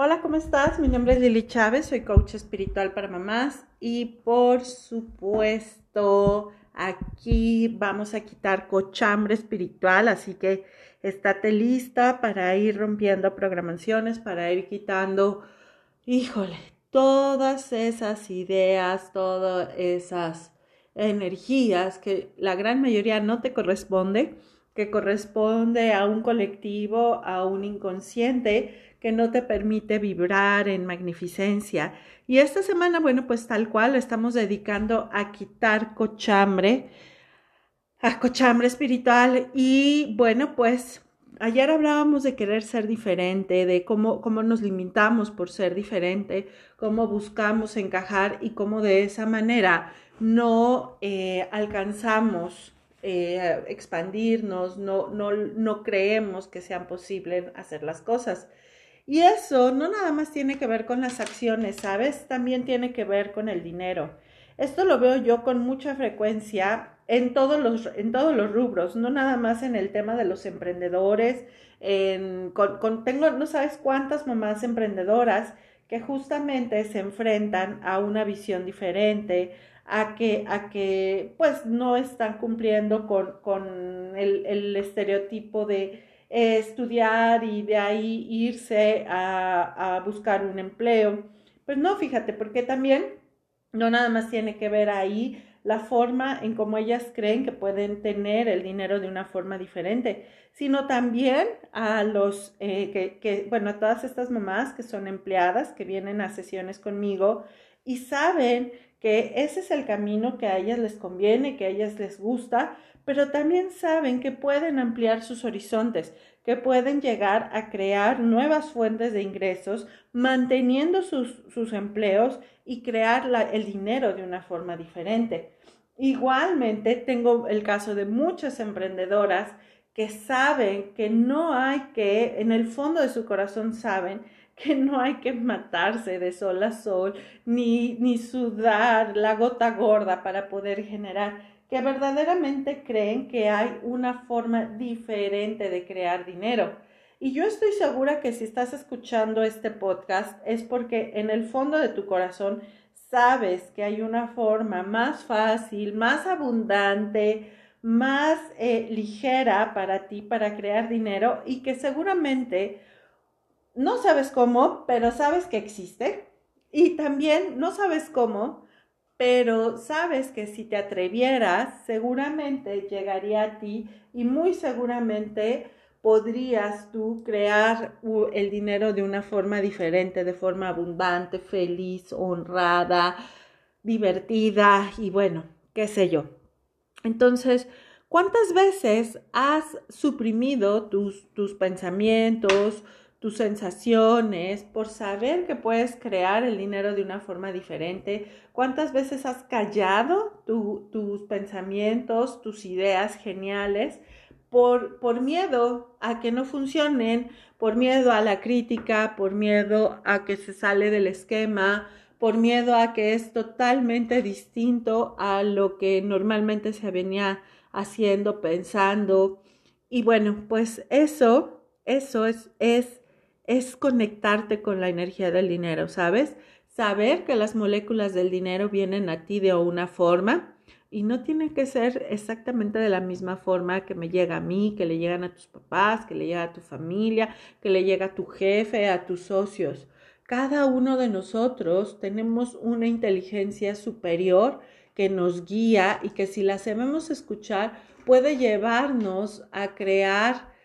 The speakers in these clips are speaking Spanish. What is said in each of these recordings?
Hola, ¿cómo estás? Mi nombre es Lili Chávez, soy coach espiritual para mamás y por supuesto aquí vamos a quitar cochambre espiritual, así que estate lista para ir rompiendo programaciones, para ir quitando, híjole, todas esas ideas, todas esas energías que la gran mayoría no te corresponde, que corresponde a un colectivo, a un inconsciente que no te permite vibrar en magnificencia. Y esta semana, bueno, pues tal cual estamos dedicando a quitar cochambre, a cochambre espiritual. Y bueno, pues ayer hablábamos de querer ser diferente, de cómo, cómo nos limitamos por ser diferente, cómo buscamos encajar y cómo de esa manera no eh, alcanzamos eh, expandirnos, no, no, no creemos que sean posibles hacer las cosas. Y eso no nada más tiene que ver con las acciones, ¿sabes? También tiene que ver con el dinero. Esto lo veo yo con mucha frecuencia en todos los, en todos los rubros, no nada más en el tema de los emprendedores. En, con, tengo no sabes cuántas mamás emprendedoras que justamente se enfrentan a una visión diferente, a que, a que pues no están cumpliendo con, con el, el estereotipo de estudiar y de ahí irse a, buscar un empleo. Pues no, fíjate, porque también no nada más tiene que ver ahí la forma en cómo ellas creen que pueden tener el dinero de una forma diferente, sino también a los, eh, que, que, bueno, a todas estas mamás que son empleadas, que vienen a sesiones conmigo y saben que ese es el camino que a ellas les conviene, que a ellas les gusta, pero también saben que pueden ampliar sus horizontes, que pueden llegar a crear nuevas fuentes de ingresos, manteniendo sus, sus empleos y crear el dinero de una forma diferente. Igualmente, tengo el caso de muchas emprendedoras que saben que no hay que, en el fondo de su corazón saben que no hay que matarse de sol a sol, ni, ni sudar la gota gorda para poder generar, que verdaderamente creen que hay una forma diferente de crear dinero. Y yo estoy segura que si estás escuchando este podcast es porque en el fondo de tu corazón sabes que hay una forma más fácil, más abundante, más eh, ligera para ti para crear dinero y que seguramente no sabes cómo, pero sabes que existe. Y también no sabes cómo, pero sabes que si te atrevieras, seguramente llegaría a ti y muy seguramente podrías tú crear el dinero de una forma diferente, de forma abundante, feliz, honrada, divertida y bueno, qué sé yo. Entonces, ¿cuántas veces has suprimido tus, tus pensamientos, tus sensaciones, por saber que puedes crear el dinero de una forma diferente. ¿Cuántas veces has callado tus pensamientos, tus ideas geniales por, por miedo a que no funcionen, por miedo a la crítica, por miedo a que se sale del esquema, por miedo a que es totalmente distinto a lo que normalmente se venía haciendo, pensando? Y bueno, pues eso, eso es, es es conectarte con la energía del dinero, ¿sabes? Saber que las moléculas del dinero vienen a ti de una forma y no tienen que ser exactamente de la misma forma que me llega a mí, que le llegan a tus papás, que le llega a tu familia, que le llega a tu jefe, a tus socios. Cada uno de nosotros tenemos una inteligencia superior que nos guía y que si la sabemos escuchar puede llevarnos a crear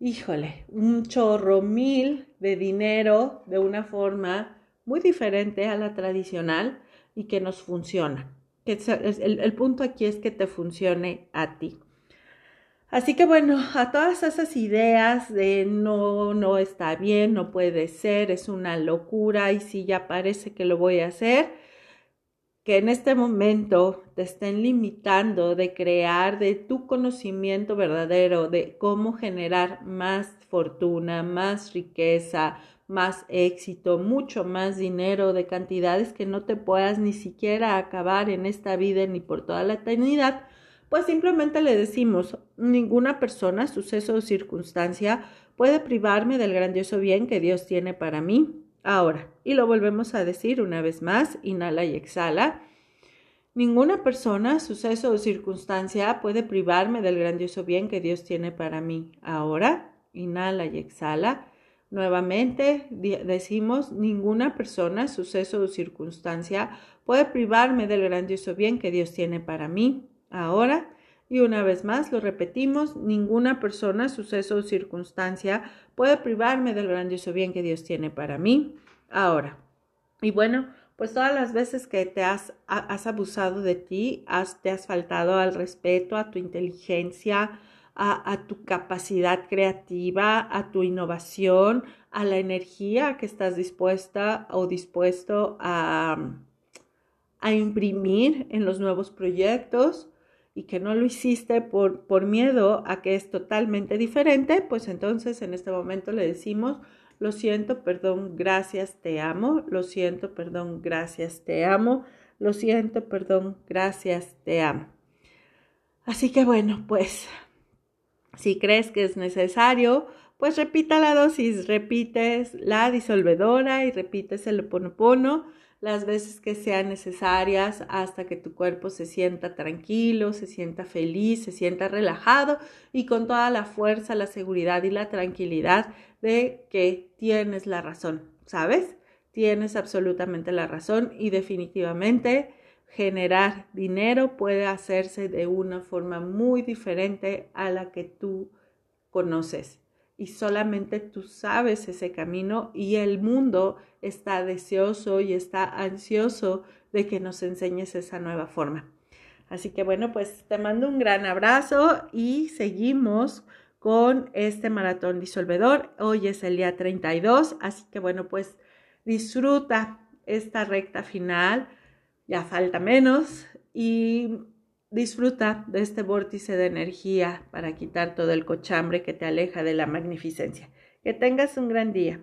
híjole, un chorro mil de dinero de una forma muy diferente a la tradicional y que nos funciona. El, el punto aquí es que te funcione a ti. Así que bueno, a todas esas ideas de no, no está bien, no puede ser, es una locura y si ya parece que lo voy a hacer, que en este momento te estén limitando de crear de tu conocimiento verdadero de cómo generar más fortuna, más riqueza, más éxito, mucho más dinero, de cantidades que no te puedas ni siquiera acabar en esta vida ni por toda la eternidad, pues simplemente le decimos, ninguna persona, suceso o circunstancia puede privarme del grandioso bien que Dios tiene para mí ahora. Y lo volvemos a decir una vez más, inhala y exhala. Ninguna persona, suceso o circunstancia puede privarme del grandioso bien que Dios tiene para mí. Ahora, inhala y exhala. Nuevamente decimos, ninguna persona, suceso o circunstancia puede privarme del grandioso bien que Dios tiene para mí. Ahora, y una vez más lo repetimos, ninguna persona, suceso o circunstancia puede privarme del grandioso bien que Dios tiene para mí. Ahora. Y bueno, pues todas las veces que te has, has abusado de ti, has, te has faltado al respeto, a tu inteligencia, a, a, tu capacidad creativa, a tu innovación, a la energía que estás dispuesta o dispuesto a, a imprimir en los nuevos proyectos y que no lo hiciste por, por miedo a que es totalmente diferente, pues entonces en este momento le decimos, lo siento, perdón, gracias, te amo. Lo siento, perdón, gracias, te amo. Lo siento, perdón, gracias, te amo. Así que bueno, pues si crees que es necesario, pues repita la dosis, repites la disolvedora y repites el ponopono las veces que sean necesarias hasta que tu cuerpo se sienta tranquilo, se sienta feliz, se sienta relajado y con toda la fuerza, la seguridad y la tranquilidad de que tienes la razón, ¿sabes? Tienes absolutamente la razón y definitivamente generar dinero puede hacerse de una forma muy diferente a la que tú conoces y solamente tú sabes ese camino y el mundo está deseoso y está ansioso de que nos enseñes esa nueva forma. Así que bueno, pues te mando un gran abrazo y seguimos con este maratón disolvedor. Hoy es el día 32, así que bueno, pues disfruta esta recta final, ya falta menos y Disfruta de este vórtice de energía para quitar todo el cochambre que te aleja de la magnificencia. Que tengas un gran día.